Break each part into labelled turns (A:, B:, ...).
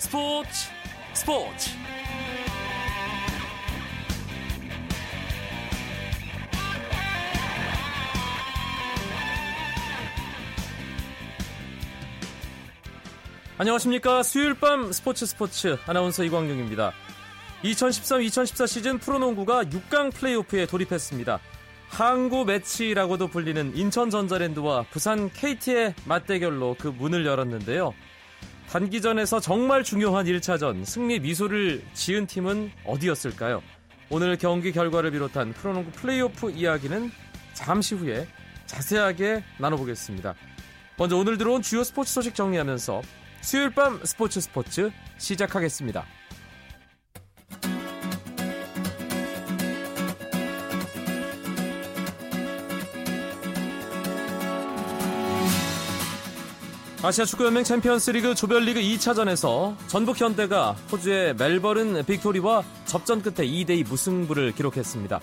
A: 스포츠 스포츠. 안녕하십니까. 수요일 밤 스포츠 스포츠. 아나운서 이광용입니다. 2013-2014 시즌 프로농구가 6강 플레이오프에 돌입했습니다. 항구 매치라고도 불리는 인천 전자랜드와 부산 KT의 맞대결로 그 문을 열었는데요. 단기전에서 정말 중요한 1차전 승리 미소를 지은 팀은 어디였을까요? 오늘 경기 결과를 비롯한 프로농구 플레이오프 이야기는 잠시 후에 자세하게 나눠보겠습니다. 먼저 오늘 들어온 주요 스포츠 소식 정리하면서 수요일 밤 스포츠 스포츠 시작하겠습니다. 아시아 축구연맹 챔피언스리그 조별리그 2차전에서 전북 현대가 호주의 멜버른 빅토리와 접전 끝에 2대2 무승부를 기록했습니다.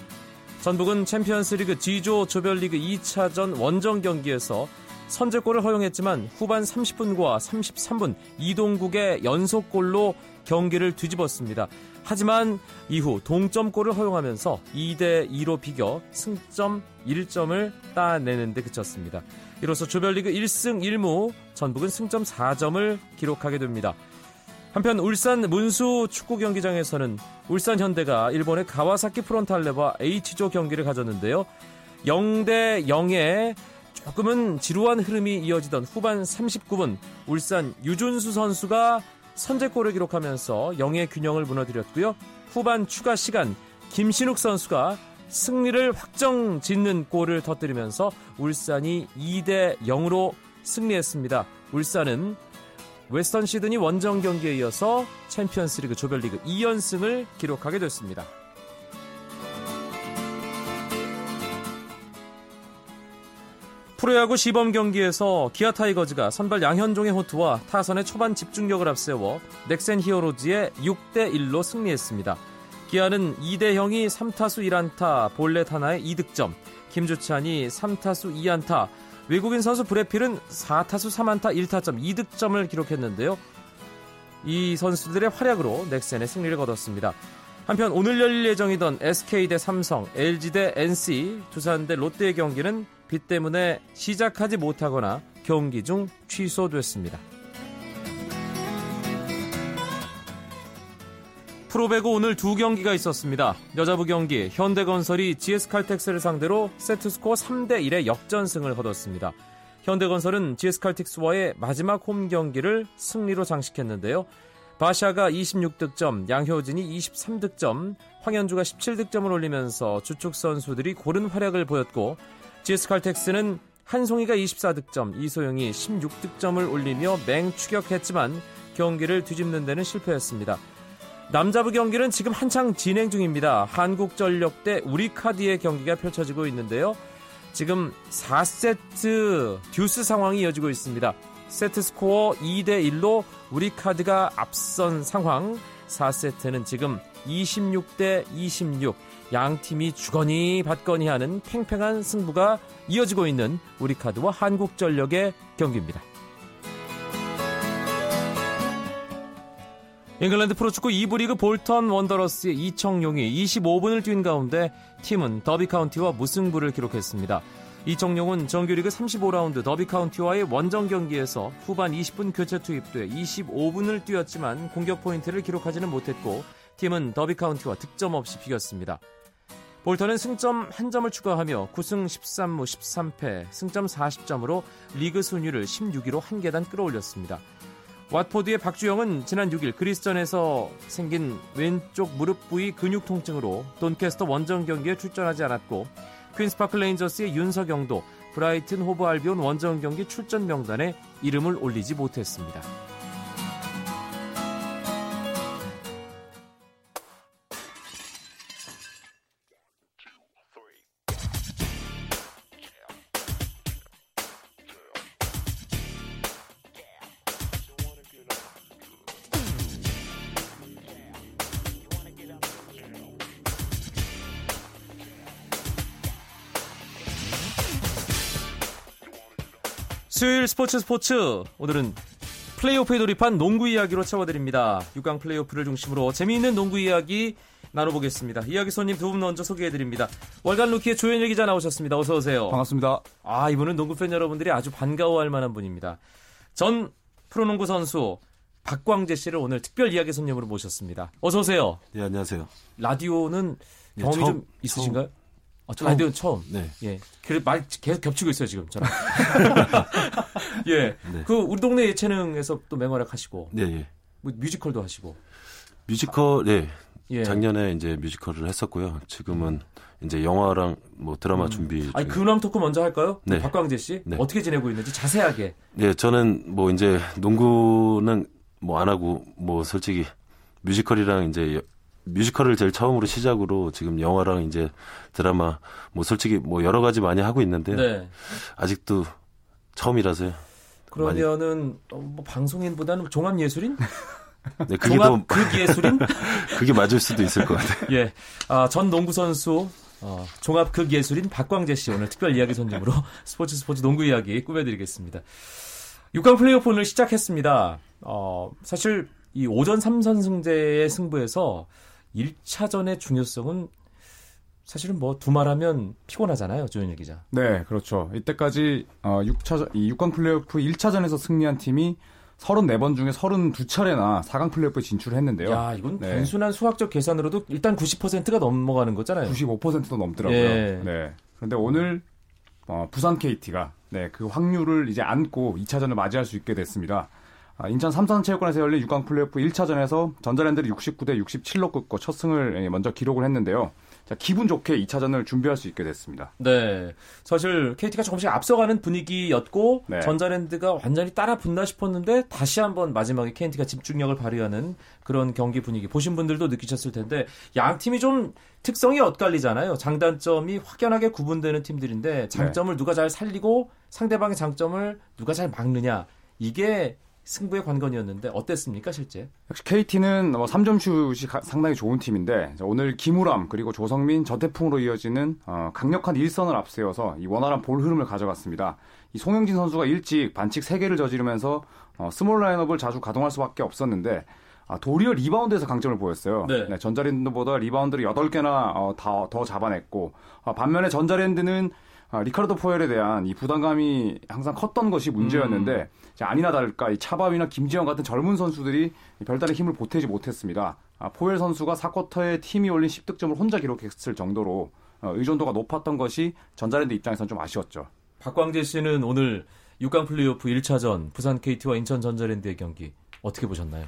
A: 전북은 챔피언스리그 G조 조별리그 2차전 원정 경기에서 선제골을 허용했지만 후반 30분과 33분 이동국의 연속골로 경기를 뒤집었습니다. 하지만 이후 동점골을 허용하면서 2대 2로 비겨 승점 1점을 따내는 데 그쳤습니다. 이로써 조별리그 1승 1무 전북은 승점 4점을 기록하게 됩니다. 한편 울산 문수 축구 경기장에서는 울산 현대가 일본의 가와사키 프론탈레와 H조 경기를 가졌는데요. 0대 0의 조금은 지루한 흐름이 이어지던 후반 39분 울산 유준수 선수가 선제골을 기록하면서 영의 균형을 무너뜨렸고요. 후반 추가 시간 김신욱 선수가 승리를 확정 짓는 골을 터뜨리면서 울산이 2대 0으로 승리했습니다. 울산은 웨스턴 시드니 원정 경기에 이어서 챔피언스리그 조별리그 2연승을 기록하게 됐습니다. 프로야구 시범 경기에서 기아 타이거즈가 선발 양현종의 호투와 타선의 초반 집중력을 앞세워 넥센 히어로즈에 6대 1로 승리했습니다. 기아는 2대 0이 3타수 1안타, 볼넷 하나에 2득점, 김주찬이 3타수 2안타, 외국인 선수 브레필은 4타수 3안타 1타점 2득점을 기록했는데요. 이 선수들의 활약으로 넥센의 승리를 거뒀습니다. 한편 오늘 열릴 예정이던 SK 대 삼성, LG 대 NC, 두산 대 롯데의 경기는 비 때문에 시작하지 못하거나 경기 중 취소됐습니다. 프로배구 오늘 두 경기가 있었습니다. 여자부 경기 현대건설이 GS칼텍스를 상대로 세트스코어 3대 1의 역전승을 거뒀습니다. 현대건설은 GS칼텍스와의 마지막 홈 경기를 승리로 장식했는데요. 바샤가 26득점, 양효진이 23득점, 황현주가 17득점을 올리면서 주축 선수들이 고른 활약을 보였고 GS칼텍스는 한송이가 24득점, 이소영이 16득점을 올리며 맹추격했지만 경기를 뒤집는 데는 실패했습니다. 남자부 경기는 지금 한창 진행 중입니다. 한국전력 대 우리카드의 경기가 펼쳐지고 있는데요. 지금 4세트 듀스 상황이 이어지고 있습니다. 세트 스코어 2대 1로 우리 카드가 앞선 상황. 4세트는 지금 26대 26. 양 팀이 주거니 받거니 하는 팽팽한 승부가 이어지고 있는 우리 카드와 한국전력의 경기입니다. 잉글랜드 프로축구 2부 리그 볼턴 원더러스의 이청용이 25분을 뛴 가운데 팀은 더비 카운티와 무승부를 기록했습니다. 이청용은 정규리그 35라운드 더비 카운티와의 원정 경기에서 후반 20분 교체 투입돼 25분을 뛰었지만 공격 포인트를 기록하지는 못했고 팀은 더비 카운티와 득점 없이 비겼습니다. 볼턴은 승점 1점을 추가하며 9승 13무 13패, 승점 40점으로 리그 순위를 16위로 한 계단 끌어올렸습니다. 왓포드의 박주영은 지난 6일 그리스전에서 생긴 왼쪽 무릎 부위 근육 통증으로 돈캐스터 원정 경기에 출전하지 않았고 퀸스파크 레인저스의 윤석영도 브라이튼 호브 알비온 원정 경기 출전 명단에 이름을 올리지 못했습니다. 스포츠 스포츠 오늘은 플레이오프에 돌입한 농구 이야기로 채워드립니다. 6강 플레이오프를 중심으로 재미있는 농구 이야기 나눠보겠습니다. 이야기 손님 두 분 먼저 소개해드립니다. 월간 루키의 조현일 기자 나오셨습니다. 어서 오세요.
B: 반갑습니다.
A: 아 이분은 농구 팬 여러분들이 아주 반가워할 만한 분입니다. 전 프로농구 선수 박광재 씨를 오늘 특별 이야기 손님으로 모셨습니다. 어서 오세요.
C: 네, 안녕하세요.
A: 라디오는
C: 네,
A: 경험이
C: 처음,
A: 좀 있으신가요?
C: 처음.
A: 아, 저 라디오는 처음.
C: 네.
A: 예. 그래 말 계속 겹치고 있어요 지금 저랑. 예.
C: 네.
A: 그 우리 동네 예체능에서 또 맹활약 하시고
C: 네, 예.
A: 뭐 뮤지컬도 하시고.
C: 뮤지컬, 네.
A: 예.
C: 작년에 이제 뮤지컬을 했었고요. 지금은 이제 영화랑 뭐 드라마 준비 중에.
A: 아니 근황 토크 먼저 할까요?
C: 네.
A: 박광재 씨
C: 네.
A: 어떻게 지내고 있는지 자세하게.
C: 네, 저는 뭐 이제 농구는 뭐 안 하고 뭐 솔직히 뮤지컬이랑 이제 여- 뮤지컬을 제일 처음으로 시작으로 지금 영화랑 이제 드라마 뭐 솔직히 뭐 여러 가지 많이 하고 있는데요.
A: 네.
C: 아직도 처음이라서요.
A: 그러면은 어, 뭐 방송인보다는 종합 예술인?
C: 네, 그게 더
A: 종합 극 예술인?
C: 그게 맞을 수도 있을 것 같아요.
A: 예. 아, 전 농구 선수 어, 종합 극 예술인 박광재 씨 오늘 특별 이야기 손님으로 스포츠 스포츠 농구 이야기 꾸며드리겠습니다. 6강 플레이오프 오늘 시작했습니다. 어, 사실 이 오전 3선승제의 승부에서 1차전의 중요성은 사실은 뭐 두말하면 피곤하잖아요, 조현일 기자.
B: 네, 그렇죠. 이때까지 어, 6차 이 6강 플레이오프 1차전에서 승리한 팀이 34번 중에 32차례나 4강 플레이오프에 진출했는데요.
A: 야, 이건
B: 네.
A: 단순한 수학적 계산으로도 일단 90%가 넘어가는 거잖아요.
B: 95%도 넘더라고요.
A: 예.
B: 네. 그런데 오늘 어, 부산 KT가 네, 그 확률을 이제 안고 2차전을 맞이할 수 있게 됐습니다. 아, 인천 삼성체육관에서 열린 6강 플레이오프 1차전에서 전자랜드를 69대 67로 꺾고 첫 승을 예, 먼저 기록을 했는데요. 자, 기분 좋게 2차전을 준비할 수 있게 됐습니다.
A: 네. 사실 KT가 조금씩 앞서가는 분위기였고
B: 네.
A: 전자랜드가 완전히 따라 붙나 싶었는데 다시 한번 마지막에 KT가 집중력을 발휘하는 그런 경기 분위기 보신 분들도 느끼셨을 텐데 양 팀이 좀 특성이 엇갈리잖아요. 장단점이 확연하게 구분되는 팀들인데 장점을 누가 잘 살리고 상대방의 장점을 누가 잘 막느냐 이게 승부의 관건이었는데 어땠습니까 실제?
B: 역시 KT는 뭐 3점 슛이 가- 상당히 좋은 팀인데 자, 오늘 김우람 그리고 조성민, 전태풍으로 이어지는 어, 강력한 일선을 앞세워서 이 원활한 볼 흐름을 가져갔습니다. 이 송영진 선수가 일찍 반칙 3개를 저지르면서 어, small 라인업을 자주 가동할 수밖에 없었는데 아, 도리어 리바운드에서 강점을 보였어요.
A: 네.
B: 전자랜드보다 리바운드를 8개나 어, 다, 더 잡아냈고 아, 반면에 전자랜드는 아, 리카르도 포엘에 대한 이 부담감이 항상 컸던 것이 문제였는데 자, 아니나 다를까 이 차바위나 김지영 같은 젊은 선수들이 이 별다른 힘을 보태지 못했습니다. 아, 포엘 선수가 4쿼터에 팀이 올린 10득점을 혼자 기록했을 정도로 어, 의존도가 높았던 것이 전자랜드 입장에서는 좀 아쉬웠죠.
A: 박광재 씨는 오늘 6강 플레이오프 1차전 부산 KT와 인천 전자랜드의 경기 어떻게 보셨나요?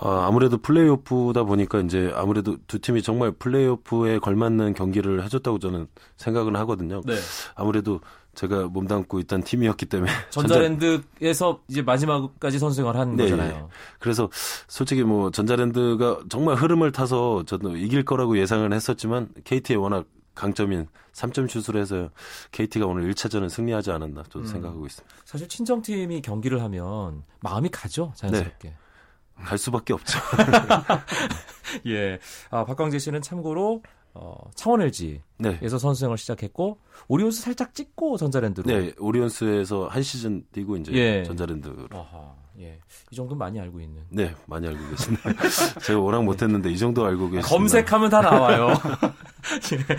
C: 아, 아무래도 플레이오프다 보니까 이제 아무래도 두 팀이 정말 플레이오프에 걸맞는 경기를 해줬다고 저는 생각은 하거든요.
A: 네.
C: 아무래도 제가 몸담고 있던 팀이었기 때문에 전자-
A: 전자랜드에서 이제 마지막까지 선수생활 한
C: 네,
A: 거잖아요.
C: 그래서 솔직히 뭐 전자랜드가 정말 흐름을 타서 저도 이길 거라고 예상을 했었지만 KT의 워낙 강점인 3점 슛을 해서 KT가 오늘 1차전은 승리하지 않았나 저도
A: 음.
C: 생각하고 있습니다.
A: 사실 친정팀이 경기를 하면 마음이 가죠 자연스럽게.
C: 갈 수밖에 없죠.
A: 예. 아, 박광재 씨는 참고로 어, 창원 LG에서
C: 네.
A: 선수생활 시작했고 오리온스 살짝 찍고 전자랜드로.
C: 네, 오리온스에서 한 시즌 뛰고 이제
A: 예.
C: 전자랜드로.
A: 아하, 예. 이 정도 는 많이 알고 있는.
C: 네, 많이 알고 계신데 제가 워낙 못했는데 이 정도 알고 계시나
A: 검색하면 다 나와요. 예.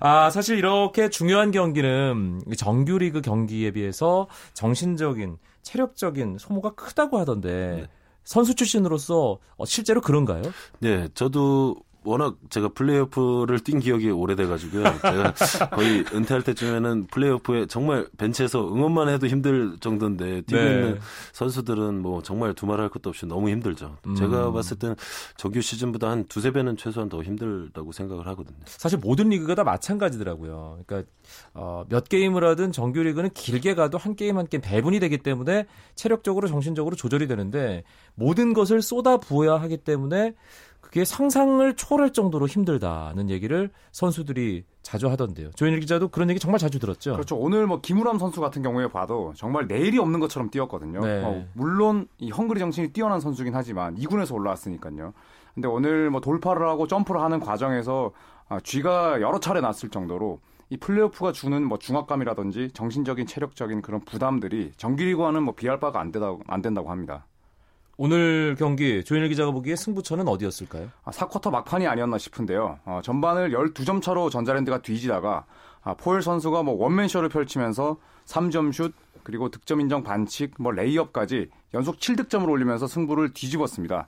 A: 아, 사실 이렇게 중요한 경기는 정규 리그 경기에 비해서 정신적인, 체력적인 소모가 크다고 하던데
C: 네.
A: 선수 출신으로서 어, 실제로 그런가요?
C: 네, 저도 워낙 제가 플레이오프를 뛴 기억이 오래돼가지고요. 제가 거의 은퇴할 때쯤에는 플레이오프에 정말 벤치에서 응원만 해도 힘들 정도인데 뛰고
A: 네.
C: 있는 선수들은 뭐 정말 두말할 것도 없이 너무 힘들죠.
A: 음.
C: 제가 봤을 때는 정규 시즌보다 한 두세 배는 최소한 더 힘들다고 생각을 하거든요.
A: 사실 모든 리그가 다 마찬가지더라고요. 그러니까 어, 몇 게임을 하든 정규 리그는 길게 가도 한 게임 한 게임 배분이 되기 때문에 체력적으로 정신적으로 조절이 되는데 모든 것을 쏟아 부어야 하기 때문에 그게 상상을 초월할 정도로 힘들다는 얘기를 선수들이 자주 하던데요. 조현일 기자도 그런 얘기 정말 자주 들었죠.
B: 그렇죠. 오늘 뭐 김우람 선수 같은 경우에 봐도 정말 내일이 없는 것처럼 뛰었거든요.
A: 네.
B: 어, 물론 이 헝그리 정신이 뛰어난 선수긴 하지만 2군에서 올라왔으니까요. 근데 오늘 뭐 돌파를 하고 점프를 하는 과정에서 아, 쥐가 여러 차례 났을 정도로 이 플레이오프가 주는 뭐 중압감이라든지 정신적인 체력적인 그런 부담들이 정규리그와는 뭐 비할 바가 안 된다고 안 된다고 합니다.
A: 오늘 경기 조현일 기자가 보기에 승부처는 어디였을까요?
B: 아, 4쿼터 막판이 아니었나 싶은데요. 어, 전반을 12점 차로 전자랜드가 뒤지다가 아, 포엘 선수가 뭐 원맨쇼를 펼치면서 3점 슛 그리고 득점 인정 반칙 뭐 레이업까지 연속 7득점을 올리면서 승부를 뒤집었습니다.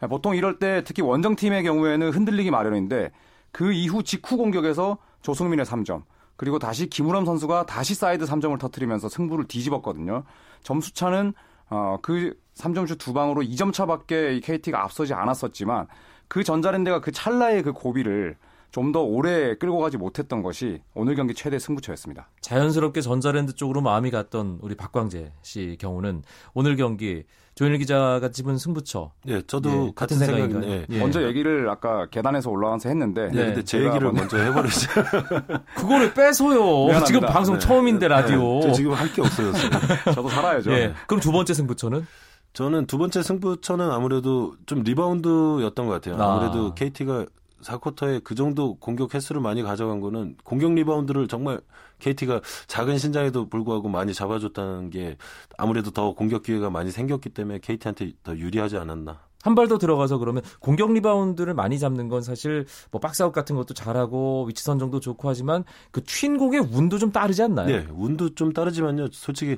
B: 아, 보통 이럴 때 특히 원정팀의 경우에는 흔들리기 마련인데 그 이후 직후 공격에서 조성민의 3점 그리고 다시 김우람 선수가 다시 사이드 3점을 터뜨리면서 승부를 뒤집었거든요. 점수 차는 어, 그 3점슛 두 방으로 2점 차밖에 KT가 앞서지 않았었지만 그 전자랜드가 그 찰나의 그 고비를 좀 더 오래 끌고 가지 못했던 것이 오늘 경기 최대 승부처였습니다.
A: 자연스럽게 전자랜드 쪽으로 마음이 갔던 우리 박광재 씨 경우는 오늘 경기 조현일 기자가 집은 승부처.
C: 예, 저도
A: 예, 같은 생각인가요?
C: 예.
A: 예.
B: 먼저 얘기를 아까 계단에서 올라와서 했는데
C: 네, 근데 제 얘기를 먼저- 해버리죠.
A: 그거를 빼서요.
B: 미안합니다.
A: 지금 방송
C: 네.
A: 처음인데 라디오.
C: 저 지금 할 게 없어졌어요.
B: 저도 살아야죠.
A: 예. 그럼 두 번째 승부처는
C: 저는 두 번째 승부처는 아무래도 좀 리바운드였던 것 같아요.
A: 아.
C: 아무래도 KT가 4쿼터에 그 정도 공격 횟수를 많이 가져간 거는 공격 리바운드를 정말 KT가 작은 신장에도 불구하고 많이 잡아줬다는 게 아무래도 더 공격 기회가 많이 생겼기 때문에 KT한테 더 유리하지 않았나.
A: 한 발 더 들어가서 그러면 공격 리바운드를 많이 잡는 건 사실 뭐 박스아웃 같은 것도 잘하고 위치 선정도 좋고 하지만 그 튄 공의 운도 좀 따르지 않나요?
C: 네, 운도 좀 따르지만요. 솔직히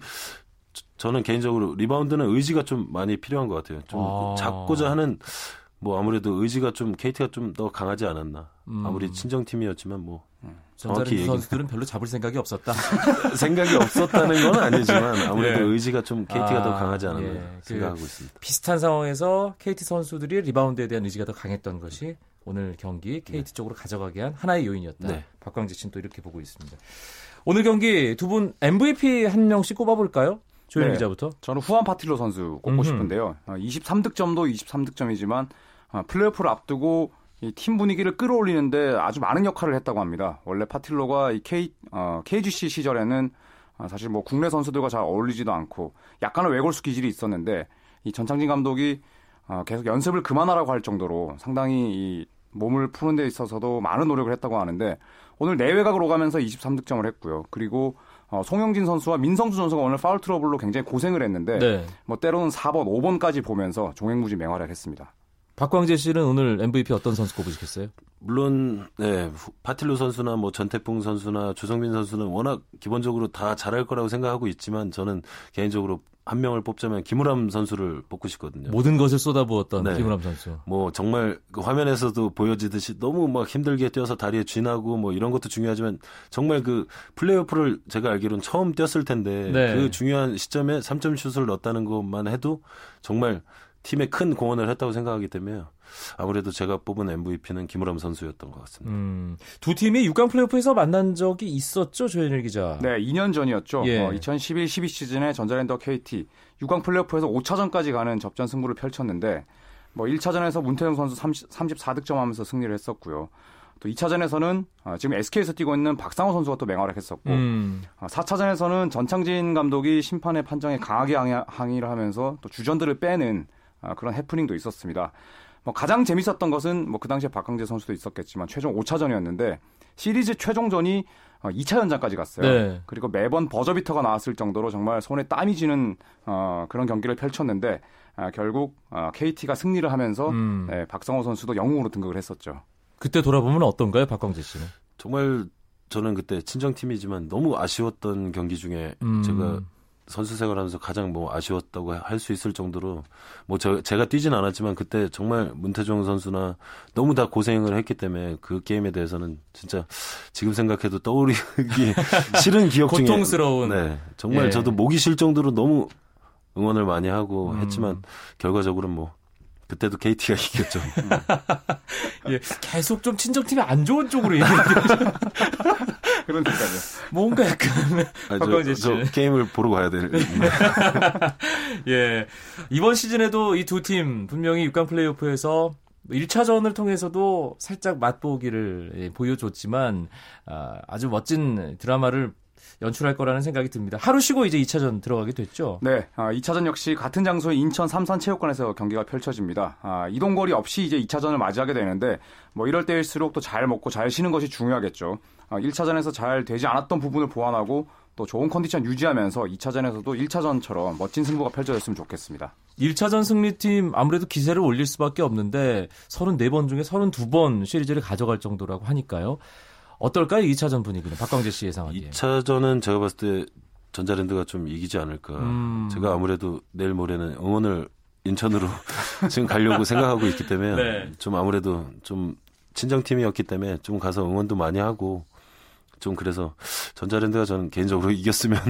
C: 저- 저는 개인적으로 리바운드는 의지가 좀 많이 필요한 것 같아요. 좀
A: 아.
C: 잡고자 하는 뭐 아무래도 의지가 좀 KT가 좀 더 강하지 않았나.
A: 음.
C: 아무리 친정팀이었지만 뭐 정확히
A: 전자랜드
C: 얘기-
A: 선수들은 별로 잡을 생각이 없었다.
C: 생각이 없었다는 건 아니지만 아무래도
A: 예.
C: 의지가 좀 KT가 더
A: 아,
C: 강하지 않았나
A: 예. 그
C: 생각하고 있습니다.
A: 비슷한 상황에서 KT 선수들이 리바운드에 대한 의지가 더 강했던 것이 오늘 경기 KT
C: 네.
A: 쪽으로 가져가게 한 하나의 요인이었다.
C: 네.
A: 박광재 씨는 또 이렇게 보고 있습니다. 오늘 경기 두 분 MVP 한 명씩 꼽아볼까요? 조현
B: 네.
A: 기자부터.
B: 저는 후안 파틸로 선수 꼽고
A: 음흠.
B: 싶은데요. 23득점도 23득점이지만 어, 플레이오프를 앞두고 이 팀 분위기를 끌어올리는데 아주 많은 역할을 했다고 합니다. 원래 파틸로가 이 K, 어, KGC 시절에는 어, 사실 뭐 국내 선수들과 잘 어울리지도 않고 약간의 외골수 기질이 있었는데 이 전창진 감독이 어, 계속 연습을 그만하라고 할 정도로 상당히 이 몸을 푸는 데 있어서도 많은 노력을 했다고 하는데 오늘 내외각으로 오가면서 23득점을 했고요. 그리고 어, 송영진 선수와 민성주 선수가 오늘 파울 트러블로 굉장히 고생을 했는데
A: 네.
B: 뭐 때로는 4번, 5번까지 보면서 종횡무진 맹활약 했습니다.
A: 박광재 씨는 오늘 MVP 어떤 선수 꼽으시겠어요?
C: 물론 네, 후- 파틸로 선수나 뭐 전태풍 선수나 조성민 선수는 워낙 기본적으로 다 잘할 거라고 생각하고 있지만 저는 개인적으로 한 명을 뽑자면 김우람 선수를 뽑고 싶거든요.
A: 모든 것을 쏟아부었던
C: 네.
A: 김우람 선수.
C: 뭐 정말 그 화면에서도 보여지듯이 너무 막 힘들게 뛰어서 다리에 쥐나고 뭐 이런 것도 중요하지만 정말 그 플레이오프를 제가 알기로는 처음 뛰었을 텐데
A: 네.
C: 그 중요한 시점에 3점 슛을 넣었다는 것만 해도 정말 팀에 큰 공헌을 했다고 생각하기 때문에 아무래도 제가 뽑은 MVP는 김우람 선수였던 것 같습니다.
A: 음, 두 팀이 6강 플레이오프에서 만난 적이 있었죠, 조현일 기자.
B: 네, 2년 전이었죠.
A: 예.
B: 어, 2011-12 시즌에 전자랜더 KT 6강 플레이오프에서 5차전까지 가는 접전 승부를 펼쳤는데 뭐 1차전에서 문태영 선수 30, 34득점 하면서 승리를 했었고요. 또 2차전에서는 어, 지금 SK에서 뛰고 있는 박상호 선수가 또 맹활약했었고
A: 음,
B: 어, 4차전에서는 전창진 감독이 심판의 판정에 강하게 항의- 항의를 하면서 또 주전들을 빼는 어, 그런 해프닝도 있었습니다. 뭐 가장 재밌었던 것은 뭐 그 당시에 박강재 선수도 있었겠지만 최종 5차전이었는데 시리즈 최종전이 어, 2차 연장까지 갔어요.
A: 네.
B: 그리고 매번 버저비터가 나왔을 정도로 정말 손에 땀이 지는 어, 그런 경기를 펼쳤는데 아, 결국 어, KT가 승리를 하면서
A: 음.
B: 네, 박성호 선수도 영웅으로 등극을 했었죠.
A: 그때 돌아보면 어떤가요, 박광재 씨는?
C: 정말 저는 그때 친정팀이지만 너무 아쉬웠던 경기 중에
A: 음.
C: 제가 선수 생활하면서 가장 뭐 아쉬웠다고 할 수 있을 정도로 뭐 저 제가 뛰진 않았지만 그때 정말 문태종 선수나 너무 다 고생을 했기 때문에 그 게임에 대해서는 진짜 지금 생각해도 떠오르기 싫은 기억 중에
A: 고통스러운.
C: 네 정말
A: 예.
C: 저도 목이 쉴 정도로 너무 응원을 많이 하고
A: 음.
C: 했지만 결과적으로는 뭐 그때도 KT가 이겼죠.
A: 예, 계속 좀 친정팀이 안 좋은 쪽으로 얘기해요.
B: 그러니까요.
A: 뭔가 약간
C: 아,
A: 박광재 씨.
C: 저, 저 게임을 보러 가야 될.
A: 예. 이번 시즌에도 이 두 팀 분명히 6강 플레이오프에서 1차전을 통해서도 살짝 맛보기를 예, 보여줬지만 아, 아주 멋진 드라마를 연출할 거라는 생각이 듭니다. 하루 쉬고 이제 2차전 들어가게 됐죠.
B: 네, 아, 2차전 역시 같은 장소의 인천 삼산체육관에서 경기가 펼쳐집니다. 아, 이동거리 없이 이제 2차전을 맞이하게 되는데 뭐 이럴 때일수록 또 잘 먹고 잘 쉬는 것이 중요하겠죠. 아, 1차전에서 잘 되지 않았던 부분을 보완하고 또 좋은 컨디션 유지하면서 2차전에서도 1차전처럼 멋진 승부가 펼쳐졌으면 좋겠습니다.
A: 1차전 승리팀 아무래도 기세를 올릴 수밖에 없는데 34번 중에 32번 시리즈를 가져갈 정도라고 하니까요. 어떨까요? 2차전 분위기는 박광재 씨 예상하기에.
C: 2차전은 제가 봤을 때 전자랜드가 좀 이기지 않을까. 음. 제가 아무래도 내일 모레는 응원을 인천으로 지금 가려고 생각하고 있기 때문에 네. 좀 아무래도 좀 친정팀이었기 때문에 좀 가서 응원도 많이 하고 좀 그래서 전자랜드가 저는 개인적으로 이겼으면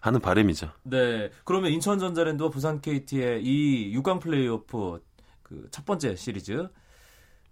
C: 하는 바람이죠.
A: 네. 그러면 인천 전자랜드와 부산 KT의 이 6강 플레이오프 그 첫 번째 시리즈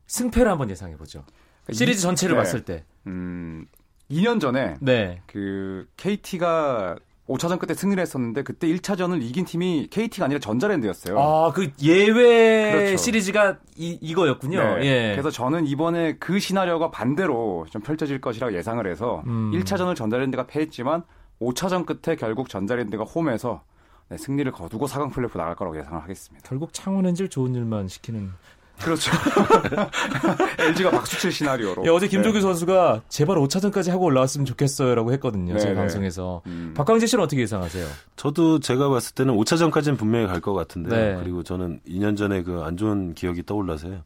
A: 승패를 한번 예상해 보죠. 시리즈 전체를 네. 봤을 때. 음,
B: 2년 전에 네. 그 KT가 5차전 끝에 승리를 했었는데 그때 1차전을 이긴 팀이 KT가 아니라 전자랜드였어요.
A: 아, 그 예외 그렇죠. 시리즈가 이, 이거였군요. 네.
B: 예. 그래서 저는 이번에 그 시나리오가 반대로 좀 펼쳐질 것이라고 예상을 해서 음. 1차전을 전자랜드가 패했지만 5차전 끝에 결국 전자랜드가 홈에서 네, 승리를 거두고 4강 플레이오프 나갈 거라고 예상을 하겠습니다.
A: 결국 창원 엔젤 좋은 일만 시키는
B: 그렇죠. LG가 박수 칠 시나리오로.
A: 예, 어제 김종규 네. 선수가 제발 5차전까지 하고 올라왔으면 좋겠어요라고 했거든요. 제 방송에서. 음. 박광재 씨는 어떻게 예상하세요?
C: 저도 제가 봤을 때는 5차전까지는 분명히 갈 것 같은데. 네. 그리고 저는 2년 전에 그 안 좋은 기억이 떠올라서요.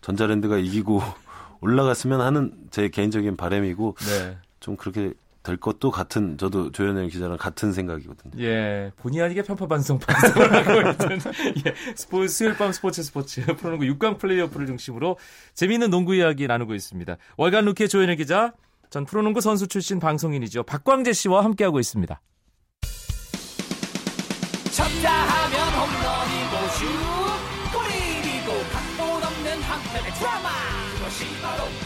C: 전자랜드가 이기고 올라갔으면 하는 제 개인적인 바람이고 네. 좀 그렇게 될 것도 같은 저도 조현일 기자랑 같은 생각이거든요.
A: 예, 본의 아니게 편파 반성 방송을 하고 있는 예, 스포츠 수요일 밤 스포츠 스포츠 프로농구 6강 플레이오프를 중심으로 재미있는 농구 이야기 나누고 있습니다. 월간 루키의 조현일 기자, 전 프로농구 선수 출신 방송인이죠 박광재 씨와 함께하고 있습니다. 쳤다 하면 홈런이고 슛 골이고 각본 없는 한편의 드라마 그것이 바로 그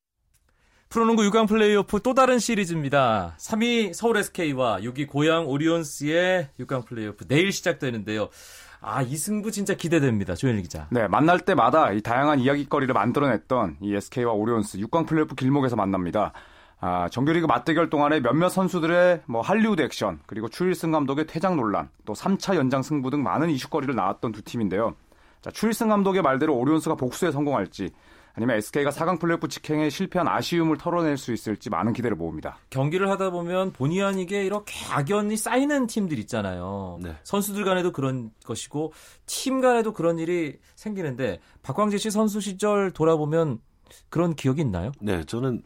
A: 프로농구 6강 플레이오프 또 다른 시리즈입니다. 3위 서울 SK와 6위 고양 오리온스의 6강 플레이오프 내일 시작되는데요. 아, 이 승부 진짜 기대됩니다. 조현일 기자.
B: 네, 만날 때마다 이 다양한 이야기거리를 만들어냈던 이 SK와 오리온스 6강 플레이오프 길목에서 만납니다. 아, 정규리그 맞대결 동안에 몇몇 선수들의 뭐 할리우드 액션, 그리고 추일승 감독의 퇴장 논란, 또 3차 연장 승부 등 많은 이슈거리를 낳았던 두 팀인데요. 자, 추일승 감독의 말대로 오리온스가 복수에 성공할지, 아니면 SK가 4강 플레이오프 직행에 실패한 아쉬움을 털어낼 수 있을지 많은 기대를 모읍니다.
A: 경기를 하다 보면 본의 아니게 이렇게 악연이 쌓이는 팀들 있잖아요. 네. 선수들 간에도 그런 것이고 팀 간에도 그런 일이 생기는데 박광재 씨 선수 시절 돌아보면 그런 기억이 있나요?
C: 네, 저는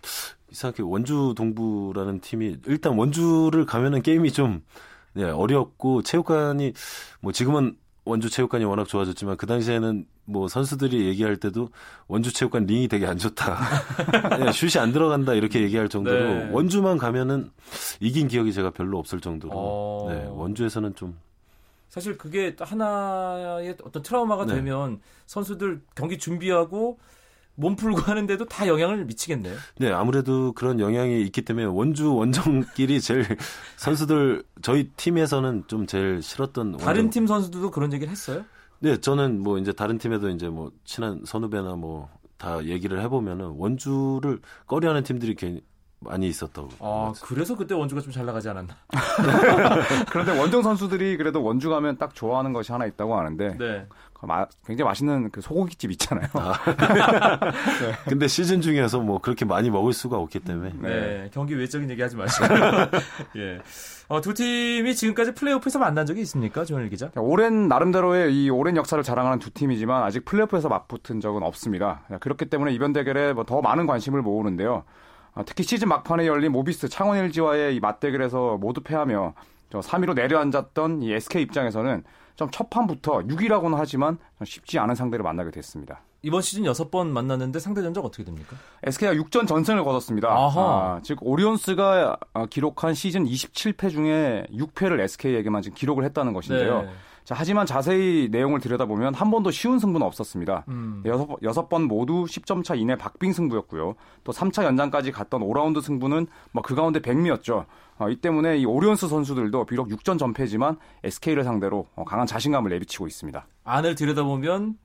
C: 이상하게 원주 동부라는 팀이 일단 원주를 가면은 게임이 좀 네, 어렵고 체육관이 뭐 지금은 원주 체육관이 워낙 좋아졌지만 그 당시에는 뭐 선수들이 얘기할 때도 원주 체육관 링이 되게 안 좋다. 네, 슛이 안 들어간다 이렇게 얘기할 정도로 네. 원주만 가면은 이긴 기억이 제가 별로 없을 정도로 어... 네, 원주에서는 좀
A: 사실 그게 하나의 어떤 트라우마가 네. 되면 선수들 경기 준비하고 몸 풀고 하는데도 다 영향을 미치겠네요.
C: 네, 아무래도 그런 영향이 있기 때문에 원주 원정끼리 제일 선수들 저희 팀에서는 좀 제일 싫었던
A: 다른 원정... 팀 선수들도 그런 얘기를 했어요?
C: 네, 저는 뭐 이제 다른 팀에도 이제 뭐 친한 선후배나 뭐 다 얘기를 해보면은 원주를 꺼려하는 팀들이 괜히 많이 있었다고.
A: 아, 그래서 그때 원주가 좀 잘 나가지 않았나.
B: 그런데 원정 선수들이 그래도 원주 가면 딱 좋아하는 것이 하나 있다고 하는데 네. 마, 굉장히 맛있는 그 소고기집 있잖아요. 아.
C: 네. 근데 시즌 중에서 뭐 그렇게 많이 먹을 수가 없기 때문에.
A: 네, 네. 경기 외적인 얘기 하지 마시고. 예. 어, 두 팀이 지금까지 플레이오프에서 만난 적이 있습니까, 조현일 기자?
B: 오랜 나름대로의 이 오랜 역사를 자랑하는 두 팀이지만 아직 플레이오프에서 맞붙은 적은 없습니다. 그렇기 때문에 이번 대결에 뭐 더 많은 관심을 모으는데요. 어, 특히 시즌 막판에 열린 모비스 창원 LG와의 이 맞대결에서 모두 패하며 3위로 내려앉았던 이 SK 입장에서는 좀 첫판부터 6위라고는 하지만 쉽지 않은 상대를 만나게 됐습니다.
A: 이번 시즌 6번 만났는데 상대 전적 어떻게 됩니까?
B: SK가 6전 전승을 거뒀습니다. 아, 즉 오리온스가 기록한 시즌 27패 중에 6패를 SK에게만 지금 기록을 했다는 것인데요. 네. 자, 하지만 자세히 내용을 들여다보면 한 번도 쉬운 승부는 없었습니다. 음. 여섯, 여섯 번 모두 10점 차 이내 박빙 승부였고요. 또 3차 연장까지 갔던 5라운드 승부는 뭐 그 가운데 백미였죠. 어, 이 때문에 이 오리온스 선수들도 비록 6전 전패지만 SK를 상대로 어, 강한 자신감을 내비치고 있습니다.
A: 안을 들여다보면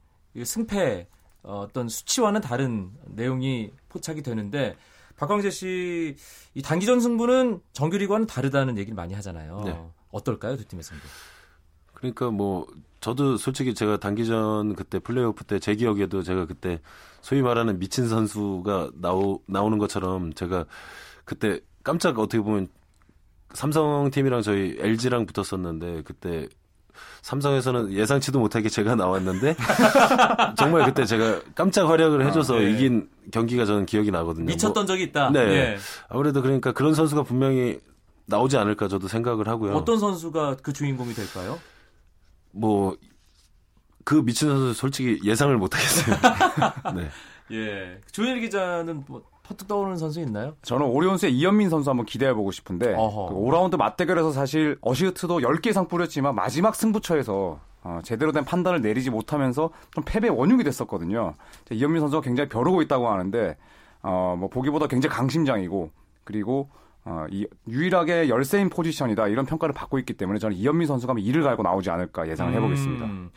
A: 승패 어, 어떤 수치와는 다른 내용이 포착이 되는데 박광재 씨, 이 단기전 승부는 정규리그와는 다르다는 얘기를 많이 하잖아요.
C: 네.
A: 어떨까요, 두 팀의 승부?
C: 그러니까 뭐 저도 솔직히 제가 단기전 그때 플레이오프 때 제 기억에도 제가 그때 소위 말하는 미친 선수가 나오 나오는 것처럼 제가 그때 깜짝 어떻게 보면 삼성 팀이랑 저희 LG랑 붙었었는데 그때 삼성에서는 예상치도 못하게 제가 나왔는데 정말 그때 제가 깜짝 활약을 해줘서
A: 아, 네.
C: 이긴 경기가 저는 기억이 나거든요.
A: 미쳤던 적이 있다.
C: 네.
A: 예.
C: 아무래도 그러니까 그런 선수가 분명히 나오지 않을까 저도 생각을 하고요.
A: 어떤 선수가 그 주인공이 될까요?
C: 뭐 그 미친 선수 솔직히 예상을 못 하겠어요. 네.
A: 예. 조현일 기자는 뭐 퍼뜩 떠오르는 선수 있나요?
B: 저는 오리온스의 이현민 선수 한번 기대해보고 싶은데
A: 어허.
B: 그 5라운드 맞대결에서 사실 어시스트도 10개 이상 뿌렸지만 마지막 승부처에서 어, 제대로 된 판단을 내리지 못하면서 좀 패배 원흉이 됐었거든요. 이현민 선수가 굉장히 벼르고 있다고 하는데 어, 뭐 보기보다 굉장히 강심장이고 그리고 어, 이 유일하게 열세인 포지션이다 이런 평가를 받고 있기 때문에 저는 이현민 선수가 이를 갈고 나오지 않을까 예상을 해보겠습니다.
A: 음,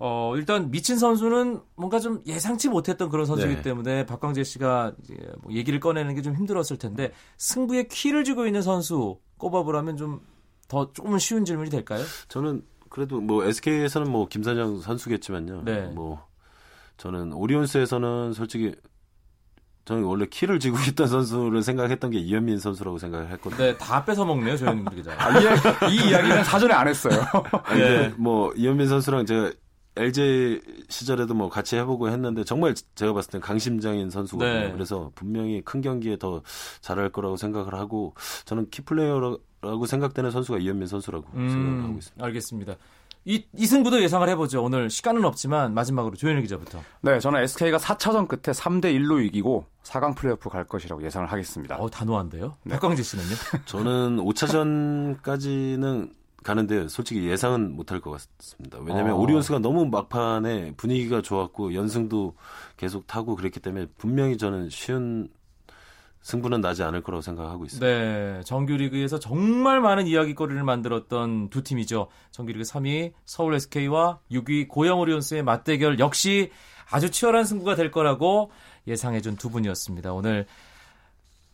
A: 어, 일단 미친 선수는 뭔가 좀 예상치 못했던 그런 선수이기
C: 네.
A: 때문에 박광재 씨가 이제 뭐 얘기를 꺼내는 게 좀 힘들었을 텐데 승부에 키를 쥐고 있는 선수 꼽아보라면 좀 더 조금 쉬운 질문이 될까요?
C: 저는 그래도 뭐 SK에서는 뭐 김선영 선수겠지만요.
A: 네.
C: 뭐 저는 오리온스에서는 솔직히 저는 원래 키를 쥐고 있던 선수를 생각했던 게 이현민 선수라고 생각을 했거든요.
A: 네, 다 뺏어 먹네요, 조현일 기자.
B: 아, 이, 이야- 이 이야기는 사전에 안 했어요.
C: 아니, 근데 뭐 이현민 선수랑 제가 LG 시절에도 뭐 같이 해보고 했는데 정말 제가 봤을 땐 강심장인 선수거든요.
A: 네.
C: 그래서 분명히 큰 경기에 더 잘할 거라고 생각을 하고 저는 키플레이어라고 생각되는 선수가 이현민 선수라고 생각을 하고
A: 음,
C: 있습니다.
A: 알겠습니다. 이, 이 승부도 예상을 해보죠. 오늘 시간은 없지만 마지막으로 조현일 기자부터.
B: 네, 저는 SK가 4차전 끝에 3대 1로 이기고 4강 플레이오프 갈 것이라고 예상을 하겠습니다.
A: 어, 단호한데요?
B: 네.
A: 박광재 씨는요?
C: 저는 5차전까지는 가는데 솔직히 예상은 못할 것 같습니다. 왜냐하면
A: 어.
C: 오리온스가 너무 막판에 분위기가 좋았고 연승도 계속 타고 그랬기 때문에 분명히 저는 쉬운 승부는 나지 않을 거라고 생각하고 있습니다.
A: 네, 정규리그에서 정말 많은 이야기거리를 만들었던 두 팀이죠. 정규리그 3위 서울 SK와 6위 고양 오리온스의 맞대결 역시 아주 치열한 승부가 될 거라고 예상해준 두 분이었습니다. 오늘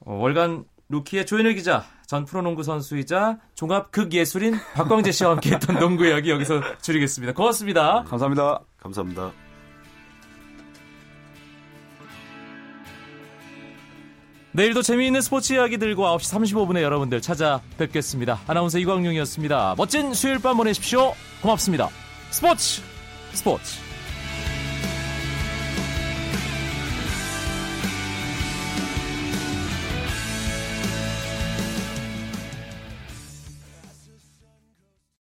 A: 어, 월간 루키의 조현일 기자, 전 프로농구 선수이자 종합 극예술인 박광재 씨와 함께했던 농구 이야기 여기서 줄이겠습니다. 고맙습니다.
B: 감사합니다.
C: 감사합니다.
A: 내일도 재미있는 스포츠 이야기들과 9시 35분에 여러분들 찾아뵙겠습니다. 아나운서 이광용이었습니다. 멋진 수요일 밤 보내십시오. 고맙습니다. 스포츠 스포츠